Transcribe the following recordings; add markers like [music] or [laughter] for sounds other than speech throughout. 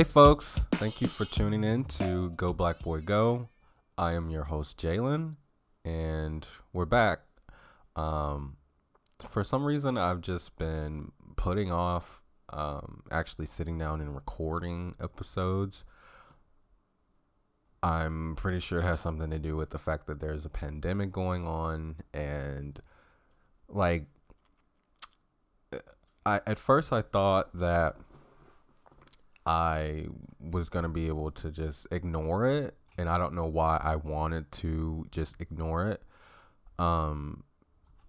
Hey, folks. Thank you for tuning in to Go Black Boy Go. I am your host, Jalen, and we're back. Um, for some reason, I've just been putting off um, actually sitting down and recording episodes. I'm pretty sure it has something to do with the fact that there's a pandemic going on and like I at first I thought that I was going to be able to just ignore it and I don't know why I wanted to just ignore it. Um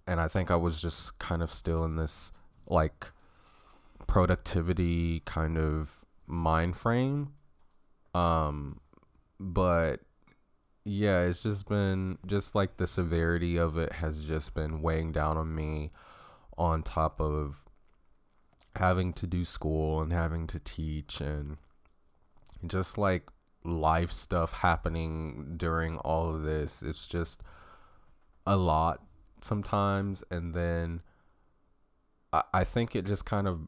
and I think I was just kind of still in this like productivity kind of mind frame. Um but yeah, it's just been just like the severity of it has just been weighing down on me on top of having to do school and having to teach and just like life stuff happening during all of this. It's just a lot sometimes. And then I, I think it just kind of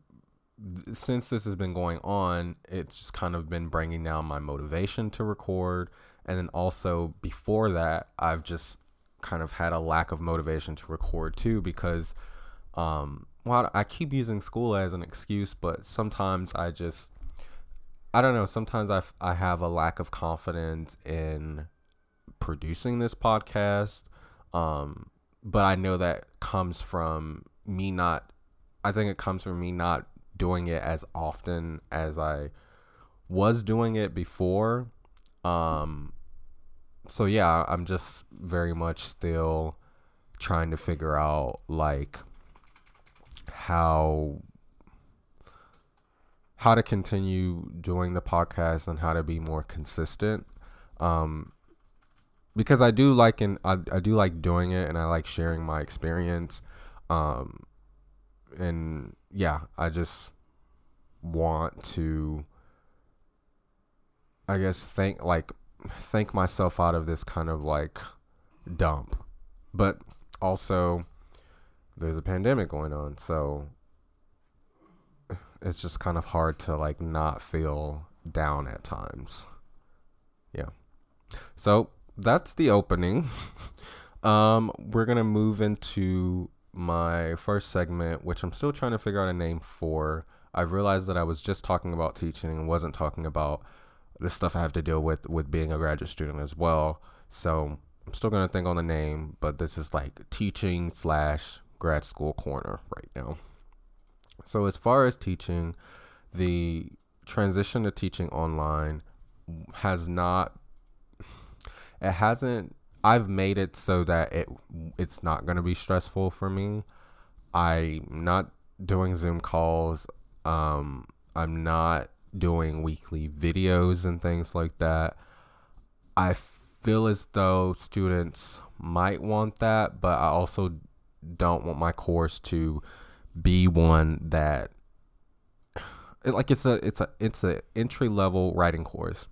since this has been going on, it's just kind of been bringing down my motivation to record. And then also before that, I've just kind of had a lack of motivation to record too because, um, well, I keep using school as an excuse, but sometimes I just, I don't know, sometimes I, I have a lack of confidence in producing this podcast. Um, but I know that comes from me not, I think it comes from me not doing it as often as I was doing it before. Um, so yeah, I'm just very much still trying to figure out like how how to continue doing the podcast and how to be more consistent. Um, because I do like and I, I do like doing it and I like sharing my experience. Um, and yeah, I just want to I guess think like think myself out of this kind of like dump. But also there's a pandemic going on, so it's just kind of hard to like not feel down at times. Yeah. So that's the opening. [laughs] um, we're gonna move into my first segment, which I'm still trying to figure out a name for. I realized that I was just talking about teaching and wasn't talking about the stuff I have to deal with with being a graduate student as well. So I'm still gonna think on the name, but this is like teaching slash grad school corner right now. So as far as teaching, the transition to teaching online has not it hasn't I've made it so that it it's not going to be stressful for me. I'm not doing Zoom calls. Um, I'm not doing weekly videos and things like that. I feel as though students might want that, but I also don't want my course to be one that like it's a it's a it's a entry level writing course.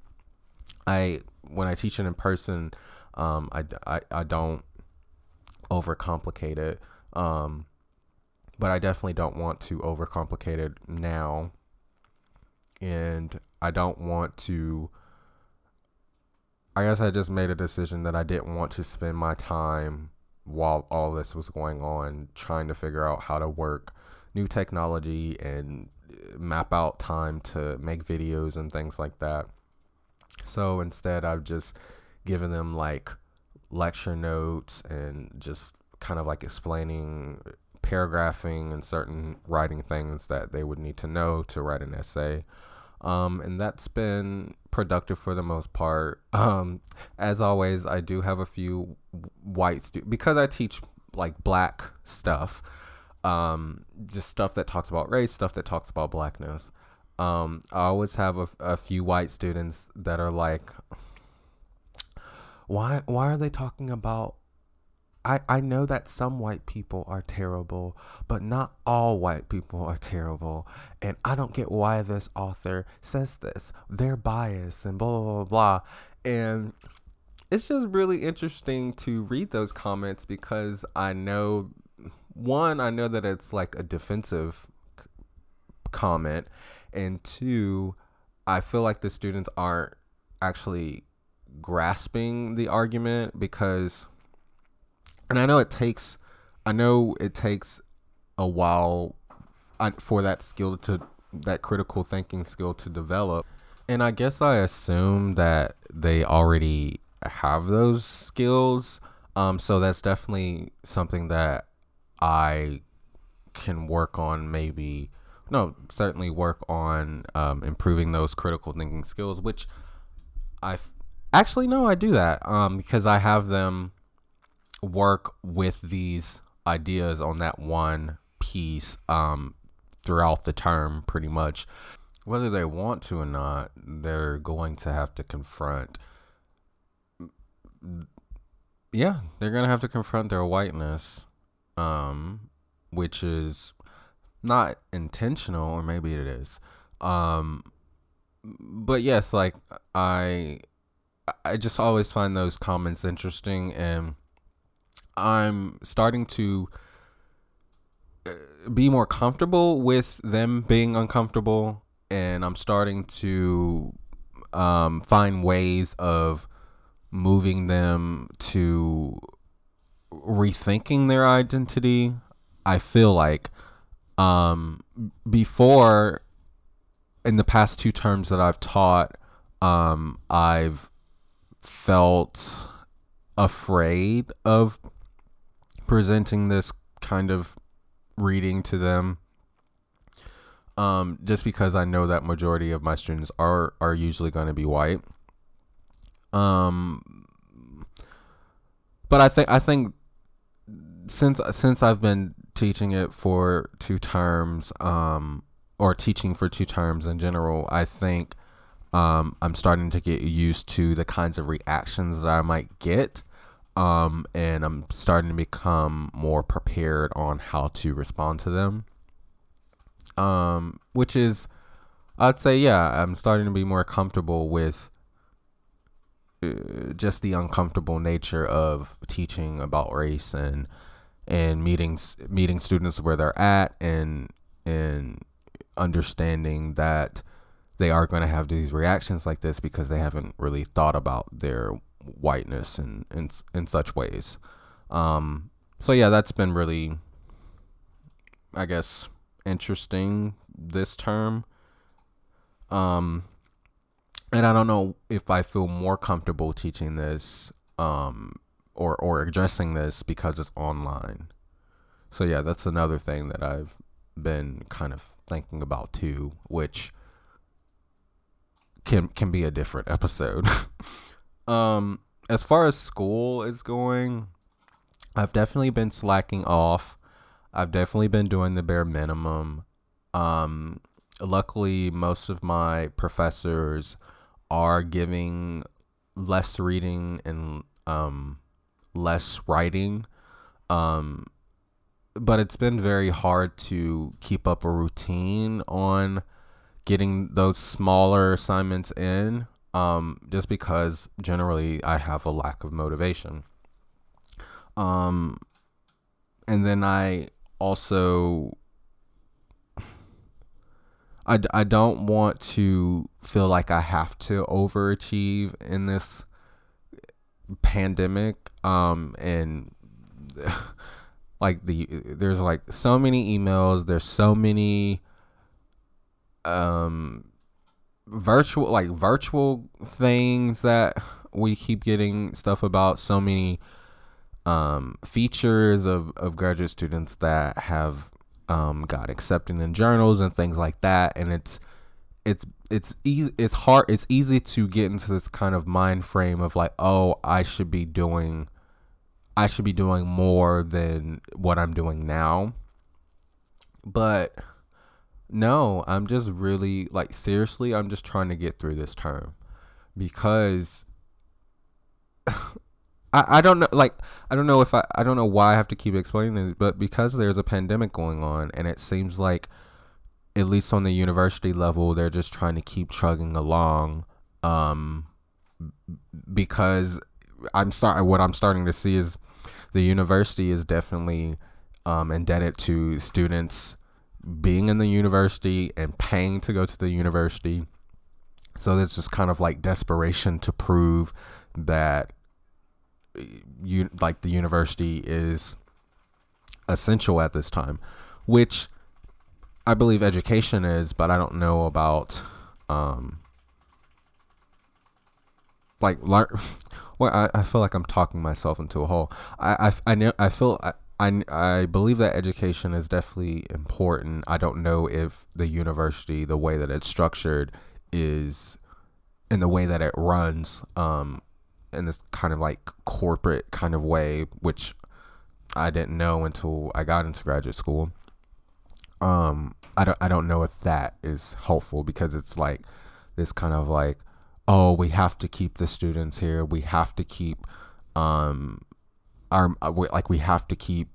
I when I teach it in person, um, I, I, I don't overcomplicate it. Um, but I definitely don't want to overcomplicate it now. And I don't want to. I guess I just made a decision that I didn't want to spend my time while all this was going on trying to figure out how to work new technology and uh, map out time to make videos and things like that. So instead, I've just given them like lecture notes and just kind of like explaining paragraphing and certain writing things that they would need to know to write an essay. Um, and that's been productive for the most part. [laughs] Um, as always, I do have a few white students because I teach like black stuff, um, just stuff that talks about race, stuff that talks about blackness. Um, I always have a, a few white students that are like, why why are they talking about I, I know that some white people are terrible, but not all white people are terrible. And I don't get why this author says this. They're biased and blah, blah, blah, blah. And it's just really interesting to read those comments because I know, one, I know that it's like a defensive comment. And two, I feel like the students aren't actually grasping the argument because and I know it takes I know it takes a while uh, for that skill to that critical thinking skill to develop. And I guess I assume that they already have those skills. Um, so that's definitely something that I can work on maybe no certainly work on um, improving those critical thinking skills which i actually no i do that um, because i have them work with these ideas on that one piece um, throughout the term pretty much whether they want to or not they're going to have to confront yeah they're going to have to confront their whiteness um, which is not intentional, or maybe it is. Um, but yes, like I, I just always find those comments interesting, and I'm starting to uh, be more comfortable with them being uncomfortable, and I'm starting to um, find ways of moving them to rethinking their identity. I feel like um, before in the past two terms that I've taught, um, I've felt afraid of presenting this kind of reading to them. Um, just because I know that majority of my students are are usually going to be white. Um, but I think I think since since I've been teaching it for two terms, um, or teaching for two terms in general, I think um, I'm starting to get used to the kinds of reactions that I might get. Um, and I'm starting to become more prepared on how to respond to them. Um, which is, I'd say, yeah, I'm starting to be more comfortable with uh, just the uncomfortable nature of teaching about race and and meeting meeting students where they're at and and understanding that they are going to have these reactions like this because they haven't really thought about their whiteness in in, in such ways. Um, so yeah, that's been really, I guess, interesting this term. Um, and I don't know if I feel more comfortable teaching this um, or or addressing this because it's online. So yeah, that's another thing that I've been kind of thinking about too, which can can be a different [laughs] episode. Um as far as school is going, I've definitely been slacking off. I've definitely been doing the bare minimum. Um luckily most of my professors are giving less reading and um less writing. Um, but it's been very hard to keep up a routine on getting those smaller assignments in um, just because generally I have a lack of motivation. Um, and then I also I, I don't want to feel like I have to overachieve in this pandemic um and [laughs] like the there's like so many emails there's so many um virtual like virtual things that we keep getting stuff about. So many um features of of graduate students that have um got accepted in journals and things like that. And it's it's it's easy it's hard it's easy to get into this kind of mind frame of like oh i should be doing i should be doing more than what i'm doing now. But no i'm just really like seriously i'm just trying to get through this term because [laughs] I, I don't know like I don't know if I I don't know why I have to keep explaining this, but because there's a pandemic going on and it seems like at least on the university level, they're just trying to keep chugging along. Um, because I'm starting, what I'm starting to see is the university is definitely um, indebted to students being in the university and paying to go to the university So there's just kind of like desperation to prove that you like the university is essential at this time, which I believe education is, but I don't know about um like learn [laughs] well I, I feel like I'm talking myself into a hole. I I, I know I feel I, I, I believe that education is definitely important. I don't know if the university, the way that it's structured, is in the way that it runs, um, in this kind of like corporate kind of way, which I didn't know until I got into graduate school. Um, I don't I don't know if that is helpful because it's like this kind of like, oh, we have to keep the students here. We have to keep um our uh, like we have to keep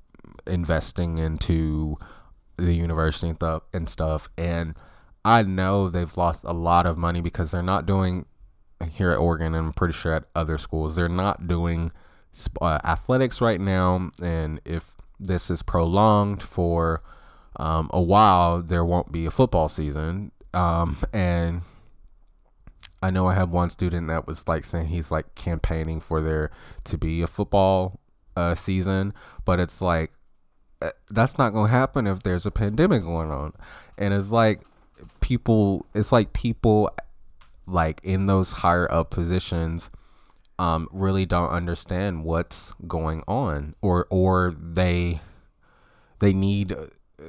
investing into the university and stuff and stuff. And I know they've lost a lot of money because they're not doing here at Oregon and I'm pretty sure at other schools they're not doing uh, athletics right now. And if this is prolonged for um, a while there won't be a football season. Um, and I know I have one student that was like saying he's like campaigning for there to be a football uh, season, but it's like uh, that's not to happen if there's a pandemic going on. And it's like people, it's like people like in those higher up positions um, really don't understand what's going on or or they they need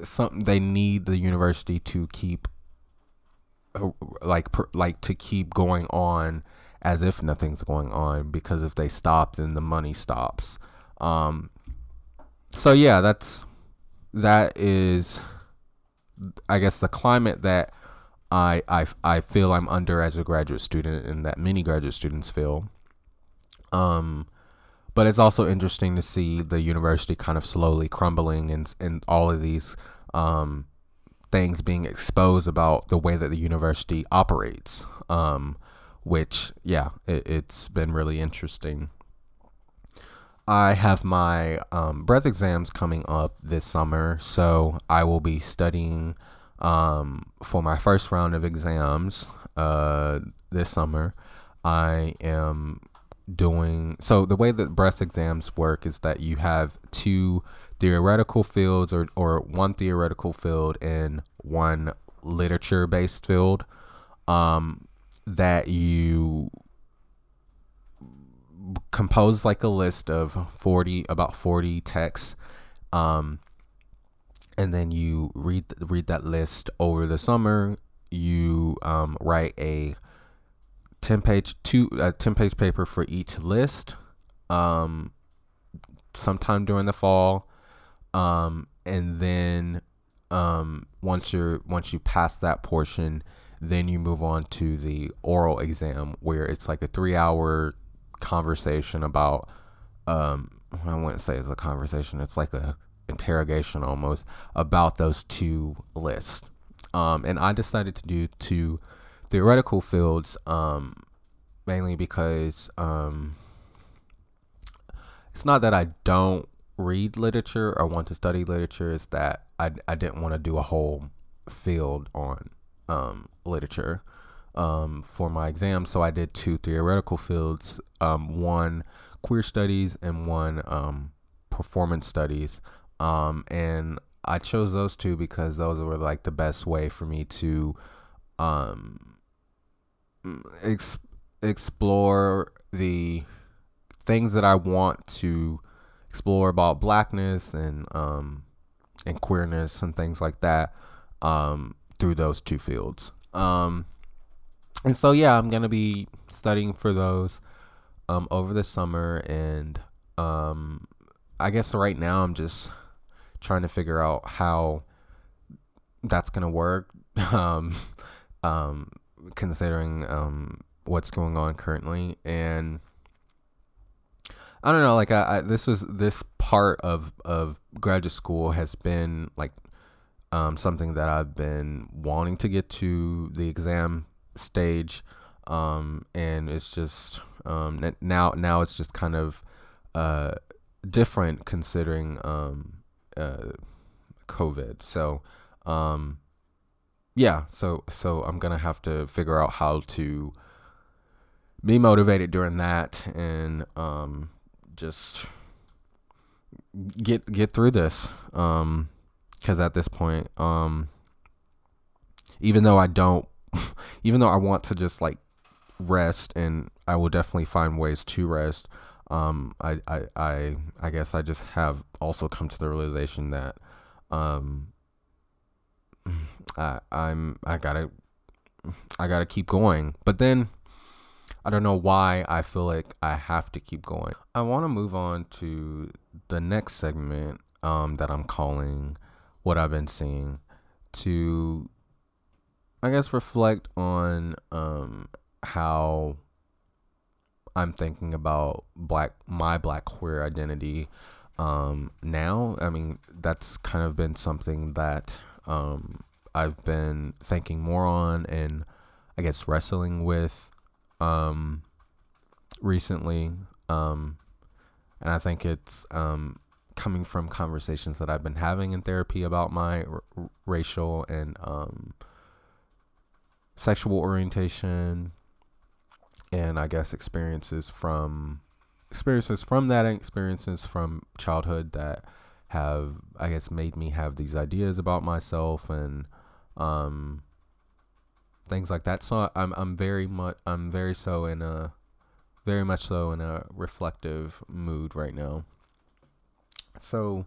something they need the university to keep uh, like like to keep going on as if nothing's going on because if they stop then the money stops um, so yeah, that's that is, I guess, the climate that I I I feel I'm under as a graduate student, and that many graduate students feel. Um, but it's also interesting to see the university kind of slowly crumbling, and and all of these um things being exposed about the way that the university operates. Um, which yeah, it, it's been really interesting. I have my um, breadth exams coming up this summer, so I will be studying um, for my first round of exams uh, this summer. I am doing so. The way that breadth exams work is that you have two theoretical fields, or or one theoretical field and one literature based field um, that you compose like a list of 40 about 40 texts um, and then you read read that list over the summer. You um, write a 10 page two a 10 page paper for each list um, sometime during the fall um, and then um, once you're once you pass that portion then you move on to the oral exam where it's like a three hour conversation about um I wouldn't say it's a conversation, it's like a interrogation almost about those two lists. Um and I decided to do two theoretical fields um mainly because um it's not that I don't read literature or want to study literature, it's that I I didn't want to do a whole field on um literature um, for my exam. So I did two theoretical fields, um, one queer studies and one um, performance studies. Um, and I chose those two because those were like the best way for me to um, ex- explore the things that I want to explore about blackness and um, and queerness and things like that through those two fields. Um, and so yeah, I'm gonna be studying for those um, over the summer, and um, I guess right now I'm just trying to figure out how that's gonna work, [laughs] um, um, considering um, what's going on currently, and I don't know, like I, I this is this part of of graduate school has been like um, something that I've been wanting to get to the exam stage, um, and it's just um, now now it's just kind of uh, different considering um, uh, COVID. So um, yeah, so so I'm gonna have to figure out how to be motivated during that and um just get get through this um because at this point um even though I don't [laughs] even though I want to just like rest and I will definitely find ways to rest um I I I, I guess I just have also come to the realization that um [sighs] I, I'm I gotta I gotta keep going. But then I don't know why I feel like I have to keep going. I want to move on to the next segment um, that I'm calling what I've been seeing to I guess reflect on um, how I'm thinking about black my black queer identity um, now. I mean, that's kind of been something that um, I've been thinking more on and I guess wrestling with um, recently. Um, and I think it's um, coming from conversations that I've been having in therapy about my r- racial and um, sexual orientation and I guess experiences from experiences from that experiences from childhood that have I guess made me have these ideas about myself and um things like that. So I'm I'm very much I'm very so in a very much so in a reflective mood right now. So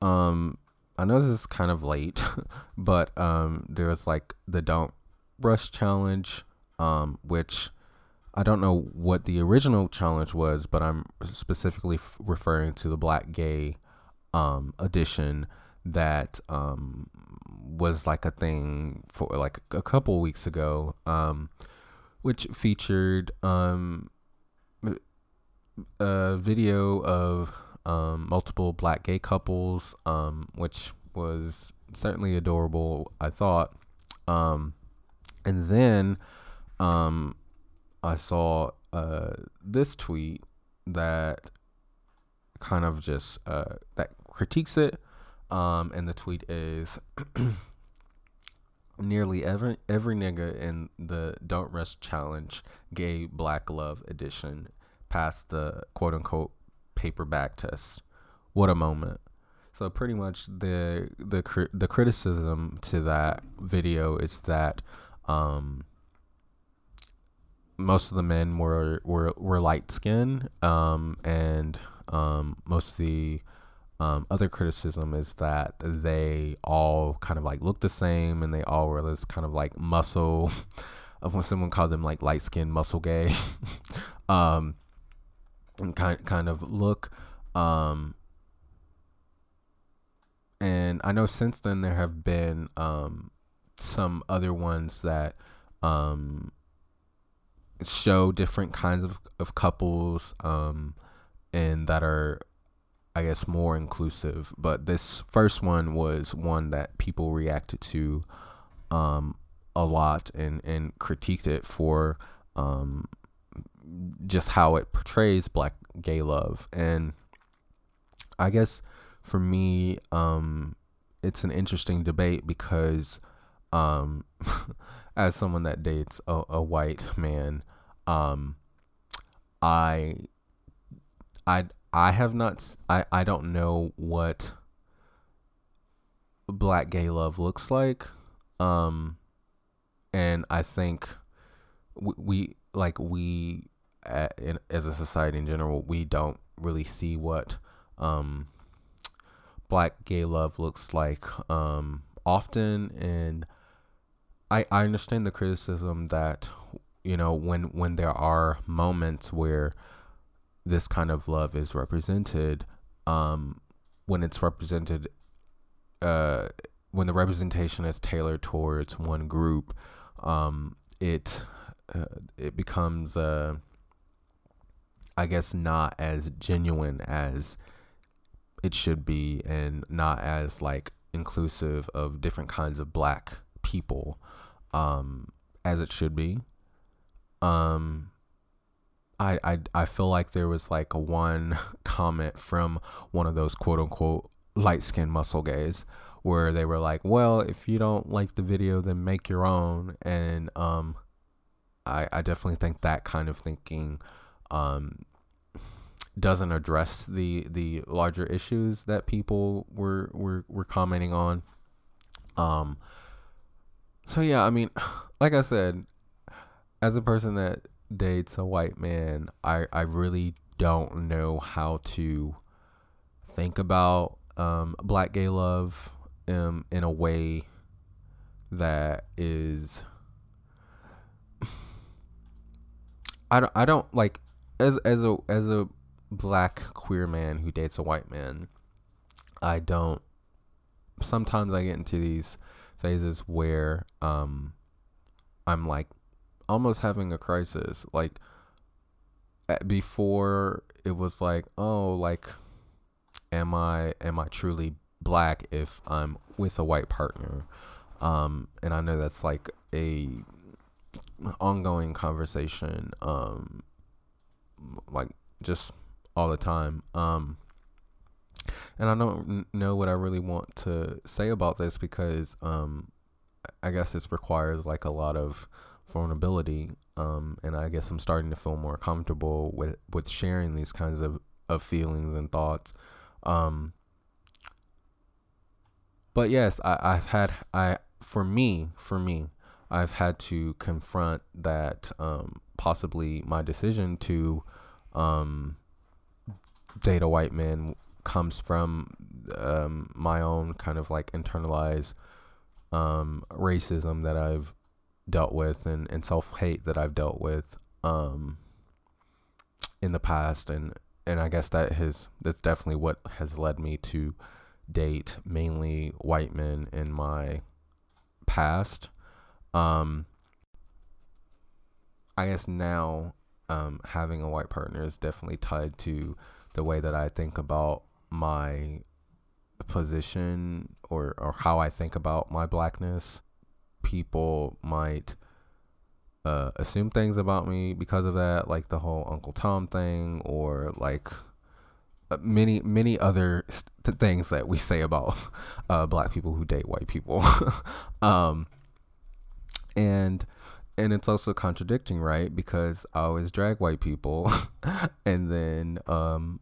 um I know this is kind of late, [laughs] but um there was like the don't rush challenge um which I don't know what the original challenge was, but I'm specifically f- referring to the Black Gay um, edition that um, was like a thing for like a couple weeks ago, um, which featured um, a video of um, multiple black gay couples, um, which was certainly adorable, I thought. Um, and then um, I saw uh, this tweet that kind of just uh, that critiques it. Um, and the tweet is [clears throat] nearly every every nigga in the Don't Rush Challenge Gay Black Love Edition passed the quote unquote paper bag test. What a moment! So pretty much the the the criticism to that video is that um, most of the men were were, were light skinned um, and um, most of the um, other criticism is that they all kind of like look the same and they all were this kind of like muscle [laughs] of when someone called them like light skinned muscle gay [laughs] um, kind kind of look um, and I know since then there have been um, some other ones that um, show different kinds of, of couples um, and that are I guess more inclusive. But this first one was one that people reacted to um, a lot and, and critiqued it for um, just how it portrays black gay love. And I guess for me, um, it's an interesting debate because um, [laughs] as someone that dates a, a white man, um, I, I, I have not. I, I don't know what black gay love looks like. Um, and I think we, we like we as a society in general, we don't really see what um, black gay love looks like um, often, and I I understand the criticism that you know when when there are moments where this kind of love is represented um when it's represented uh when the representation is tailored towards one group um it uh, it becomes uh I guess not as genuine as it should be and not as like inclusive of different kinds of black people um as it should be um I, I I feel like there was like a one [laughs] comment from one of those quote unquote light skinned muscle gays where they were like, "Well, if you don't like the video, then make your own." And um, I I definitely think that kind of thinking um doesn't address the the larger issues that people were were were commenting on. Um. So yeah, I mean, [sighs] like I said, as a person that dates a white man, I I really don't know how to think about um, black gay love um, in a way that is [sighs] I don't I don't like as as a as a black queer man who dates a white man I don't sometimes I get into these phases where um I'm like almost having a crisis like before it was like oh like am I am I truly black if I'm with a white partner? Um, and I know that's like a ongoing conversation, um, like just all the time. Um, and I don't know what I really want to say about this because um, I guess this requires like a lot of vulnerability. Um, and I guess I'm starting to feel more comfortable with, with sharing these kinds of, of feelings and thoughts. Um, but yes, I, I've had I for me for me I've had to confront that um, possibly my decision to um, date a white man comes from um, my own kind of like internalized um, racism that I've dealt with and, and self hate that I've dealt with um, in the past and and I guess that has that's definitely what has led me to date mainly white men in my past. Um, I guess now um, having a white partner is definitely tied to the way that I think about my position or, or how I think about my blackness. People might uh, assume things about me because of that, like the whole Uncle Tom thing, or like uh, many many other st- things that we say about [laughs] uh, black people who date white people. [laughs] um, and and it's also contradicting, right? Because I always drag white people, [laughs] and then um,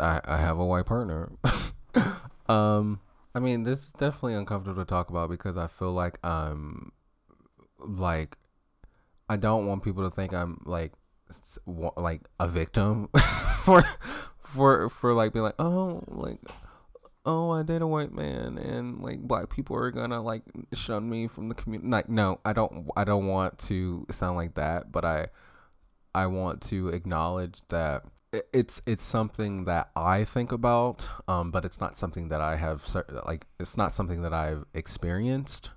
I I have a white partner. [laughs] um, I mean, this is definitely uncomfortable to talk about because I feel like I'm like I don't want people to think I'm like like a victim [laughs] for for for like being like oh like oh I date a white man and like black people are gonna like shun me from the community like no I don't I don't want to sound like that but I I want to acknowledge that it's it's something that I think about um but it's not something that I have like it's not something that I've experienced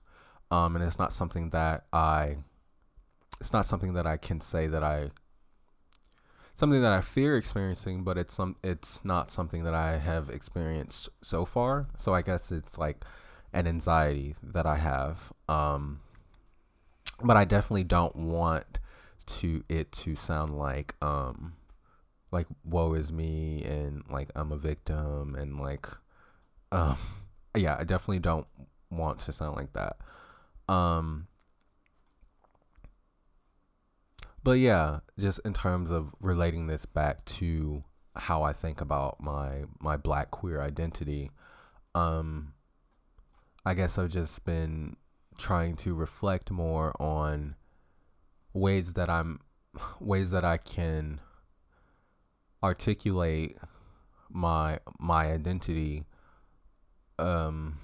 um and it's not something that I it's not something that I can say that I something that I fear experiencing, but it's some it's not something that I have experienced so far. So I guess it's like an anxiety that I have. Um but I definitely don't want to it to sound like um like woe is me and like I'm a victim and like um [laughs] yeah, I definitely don't want to sound like that. Um but yeah, just in terms of relating this back to how I think about my my black queer identity, um, I guess I've just been trying to reflect more on ways that I'm [sighs] ways that I can articulate my my identity um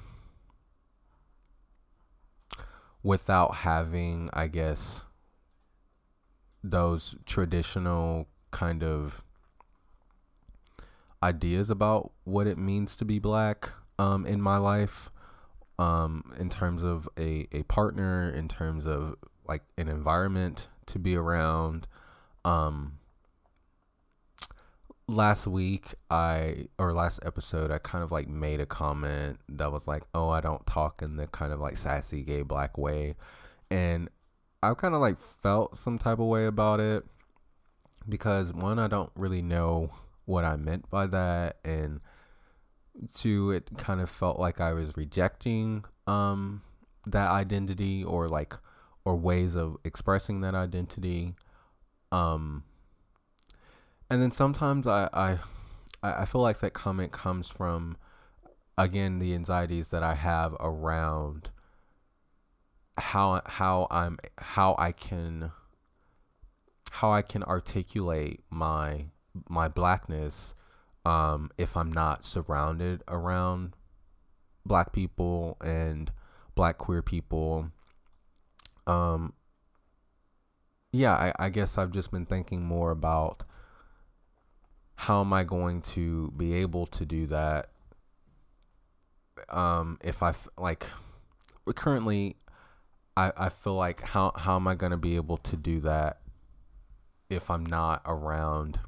without having I guess those traditional kind of ideas about what it means to be black um, in my life um, in terms of a, a partner in terms of like an environment to be around um, last week i or last episode i kind of like made a comment that was like oh i don't talk in the kind of like sassy gay black way and I've kind of like felt some type of way about it because one, I don't really know what I meant by that, and two, it kind of felt like I was rejecting um, that identity or like or ways of expressing that identity. Um, and then sometimes I, I I feel like that comment comes from again the anxieties that I have around how how I'm how I can how I can articulate my my blackness um, if I'm not surrounded around black people and black queer people. Um, yeah, I, I guess I've just been thinking more about how am I going to be able to do that um, if I like currently I, I feel like how how am I gonna be able to do that if I'm not around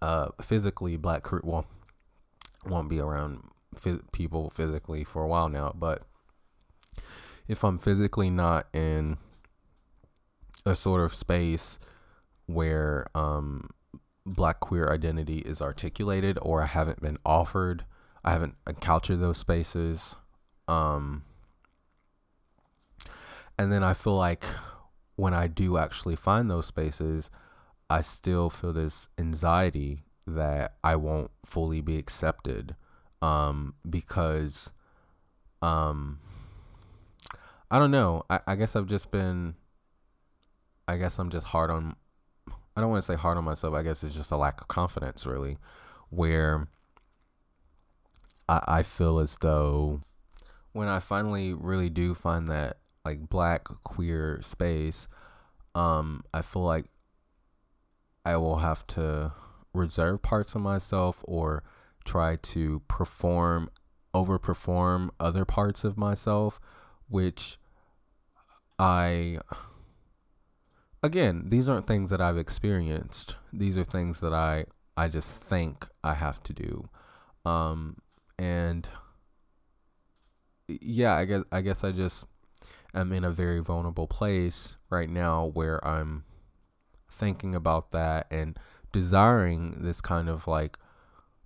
uh physically black crew well won't be around people physically for a while now but if I'm physically not in a sort of space where um black queer identity is articulated or I haven't been offered I haven't encountered those spaces um and then I feel like when I do actually find those spaces, I still feel this anxiety that I won't fully be accepted um, because um, I don't know. I, I guess I've just been, I guess I'm just hard on, I don't want to say hard on myself. I guess it's just a lack of confidence, really, where I, I feel as though when I finally really do find that like black queer space, um, I feel like I will have to reserve parts of myself or try to perform overperform other parts of myself, which I again, these aren't things that I've experienced. These are things that I I just think I have to do. Um and yeah, I guess I guess I just am in a very vulnerable place right now where I'm thinking about that and desiring this kind of like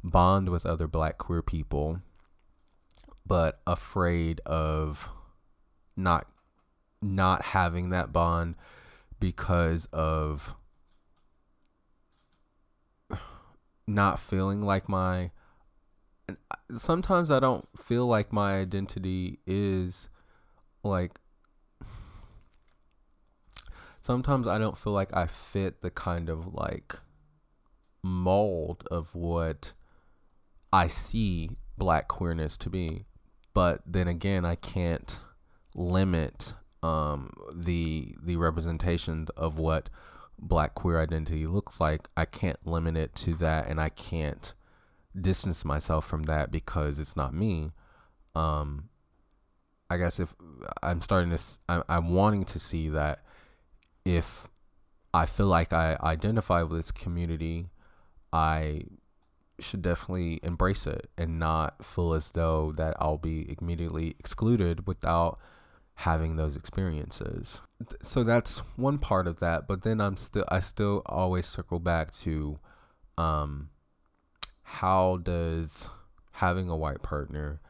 bond with other black queer people, but afraid of not not having that bond because of not feeling like my sometimes I don't feel like my identity is like sometimes I don't feel like I fit the kind of like mold of what I see black queerness to be. But then again, I can't limit um, the the representation of what black queer identity looks like. I can't limit it to that, and I can't distance myself from that because it's not me. Um, I guess if I'm starting to, I'm, I'm wanting to see that if I feel like I identify with this community, I should definitely embrace it and not feel as though that I'll be immediately excluded without having those experiences. So that's one part of that, but then I'm still I still always circle back to um how does having a white partner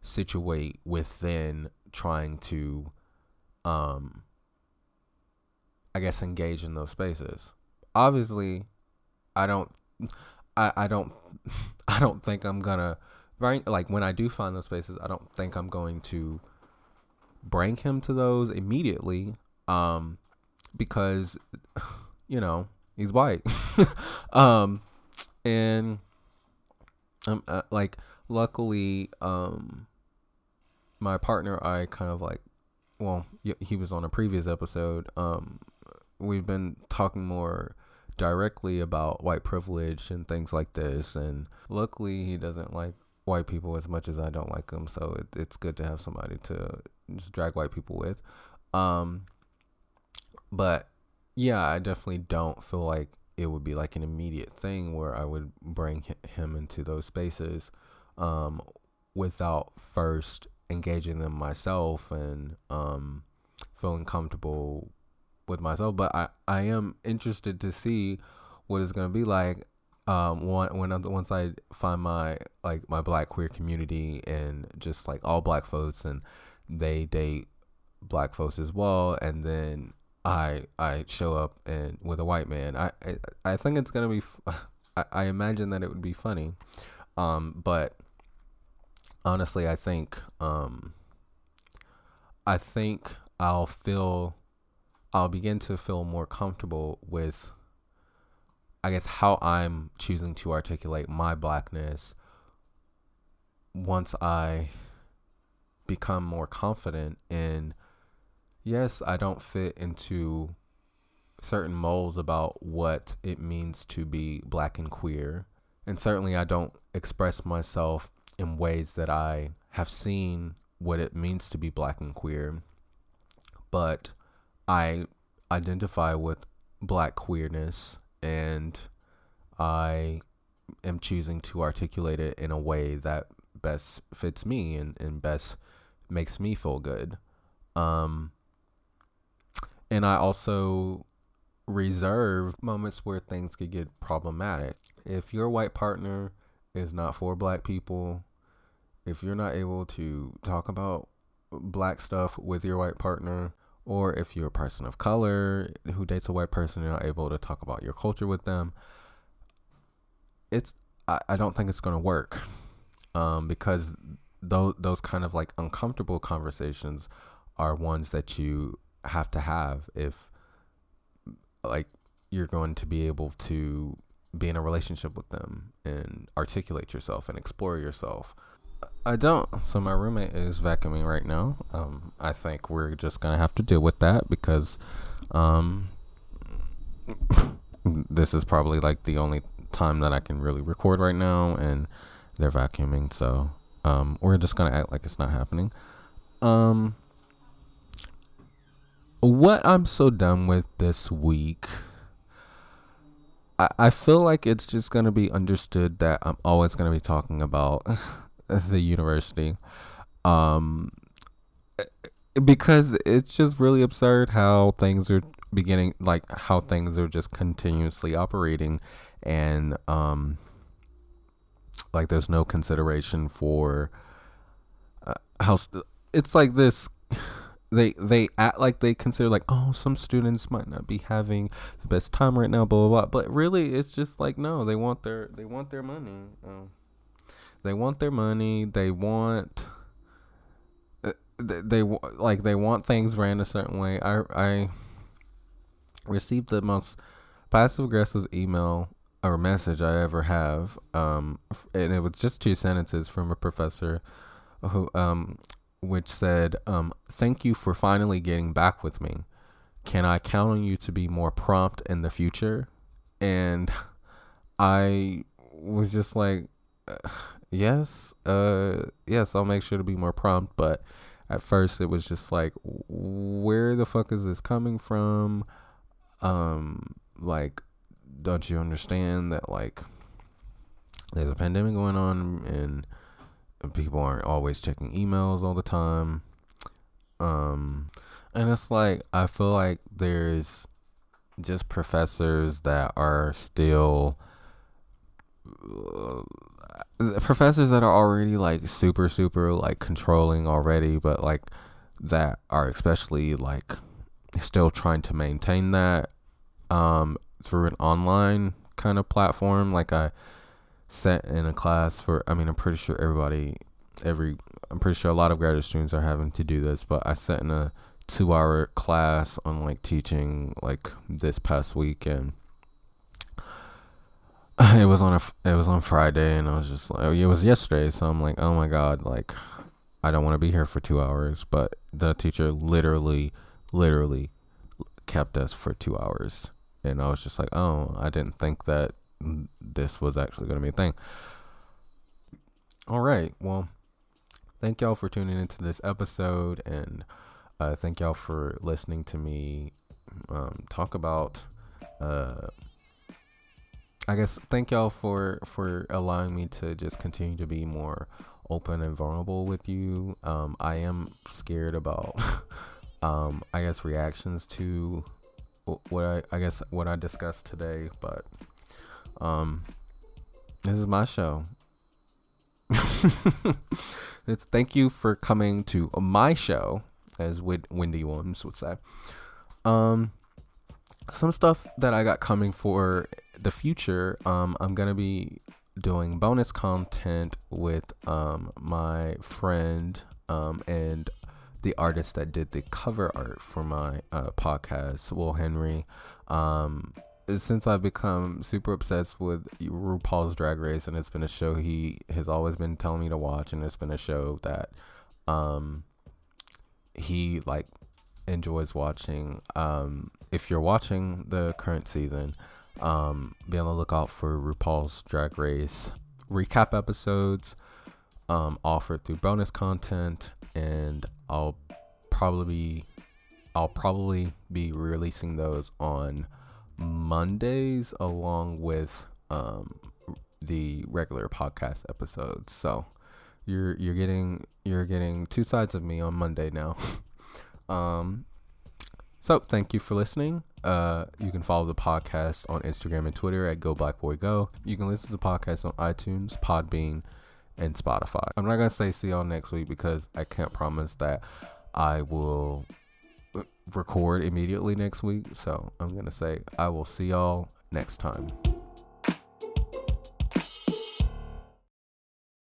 situate within trying to um I guess engage in those spaces. Obviously, I don't I, I don't [laughs] I don't think I'm gonna right like when I do find those spaces, I don't think I'm going to bring him to those immediately um because [sighs] you know, he's white. [laughs] um and um uh, like luckily um my partner I kind of like well he was on a previous episode um we've been talking more directly about white privilege and things like this. And luckily, he doesn't like white people as much as I don't like them. So it, it's good to have somebody to just drag white people with. Um, but yeah, I definitely don't feel like it would be like an immediate thing where I would bring him into those spaces um, without first engaging them myself and um, feeling comfortable with myself, but I, I am interested to see what it's going to be like. um one when once I find my like my black queer community and just like all black folks and they date black folks as well and then I I show up and with a white man. I I, I think it's gonna be [laughs] I, I imagine that it would be funny um but honestly I think um I think I'll feel I'll begin to feel more comfortable with I guess how I'm choosing to articulate my blackness once I become more confident in yes, I don't fit into certain molds about what it means to be black and queer. And certainly I don't express myself in ways that I have seen what it means to be black and queer. But I identify with black queerness and I am choosing to articulate it in a way that best fits me and, and best makes me feel good. Um, and I also reserve moments where things could get problematic. If your white partner is not for black people, if you're not able to talk about black stuff with your white partner, or if you're a person of color who dates a white person and are not able to talk about your culture with them, it's I, I don't think it's gonna work. Um, because those those kind of like uncomfortable conversations are ones that you have to have if like you're going to be able to be in a relationship with them and articulate yourself and explore yourself I don't. So my roommate is vacuuming right now. Um, I think we're just gonna have to deal with that because, um, [coughs] this is probably like the only time that I can really record right now, and they're vacuuming. So, um, we're just gonna act like it's not happening. Um, what I'm so done with this week. I, I feel like it's just gonna be understood that I'm always gonna be talking about [laughs] the university um because it's just really absurd how things are beginning like how things are just continuously operating and um like there's no consideration for uh, how st- it's like this they they act like they consider like oh some students might not be having the best time right now blah blah blah but really it's just like no they want their they want their money um, they want their money. They want uh, they, they like they want things ran a certain way. I I received the most passive aggressive email or message I ever have, um, and it was just two sentences from a professor who um, which said, um, "Thank you for finally getting back with me. Can I count on you to be more prompt in the future?" And I was just like, yes, uh, yes, I'll make sure to be more prompt. But at first, it was just like, where the fuck is this coming from? Um, like, don't you understand that like there's a pandemic going on and people aren't always checking emails all the time. Um, and it's like I feel like there's just professors that are still uh, professors that are already like super super like controlling already but like that are especially like still trying to maintain that um through an online kind of platform. Like i sat in a class for i mean i'm pretty sure everybody every i'm pretty sure a lot of graduate students are having to do this but i sat in a two hour class on like teaching like this past week and [sighs] it was on a it was on Friday and I was just like oh, it was yesterday so I'm like oh my god like I don't want to be here for 2 hours. But the teacher literally literally kept us for 2 hours and I was just like oh I didn't think that this was actually going to be a thing all right well thank y'all for tuning into this episode and uh, thank y'all for listening to me um, talk about uh, I guess thank y'all for for allowing me to just continue to be more open and vulnerable with you. Um, I am scared about, [laughs] um, I guess reactions to what I I guess what I discussed today, but um, This is my show. [laughs] it's thank you for coming to my show, as Wendy Williams would say. Um, some stuff that I got coming for the future. Um, I'm gonna be doing bonus content with um my friend um and the artist that did the cover art for my uh, podcast, Will Henry. Um, since I've become super obsessed with RuPaul's Drag Race, and it's been a show he has always been telling me to watch, and it's been a show that um, he like enjoys watching. Um, if you're watching the current season, um, be on the lookout for RuPaul's Drag Race recap episodes um, offered through bonus content and I'll probably I'll probably be releasing those on Mondays along with um, the regular podcast episodes. So you're you're getting you're getting two sides of me on Monday now. [laughs] um, so thank you for listening. Uh, you can follow the podcast on Instagram and Twitter at Go Black Boy Go. You can listen to the podcast on iTunes, Podbean, and Spotify. I'm not gonna say see y'all next week because I can't promise that I will record immediately next week. So I'm gonna say I will see y'all next time.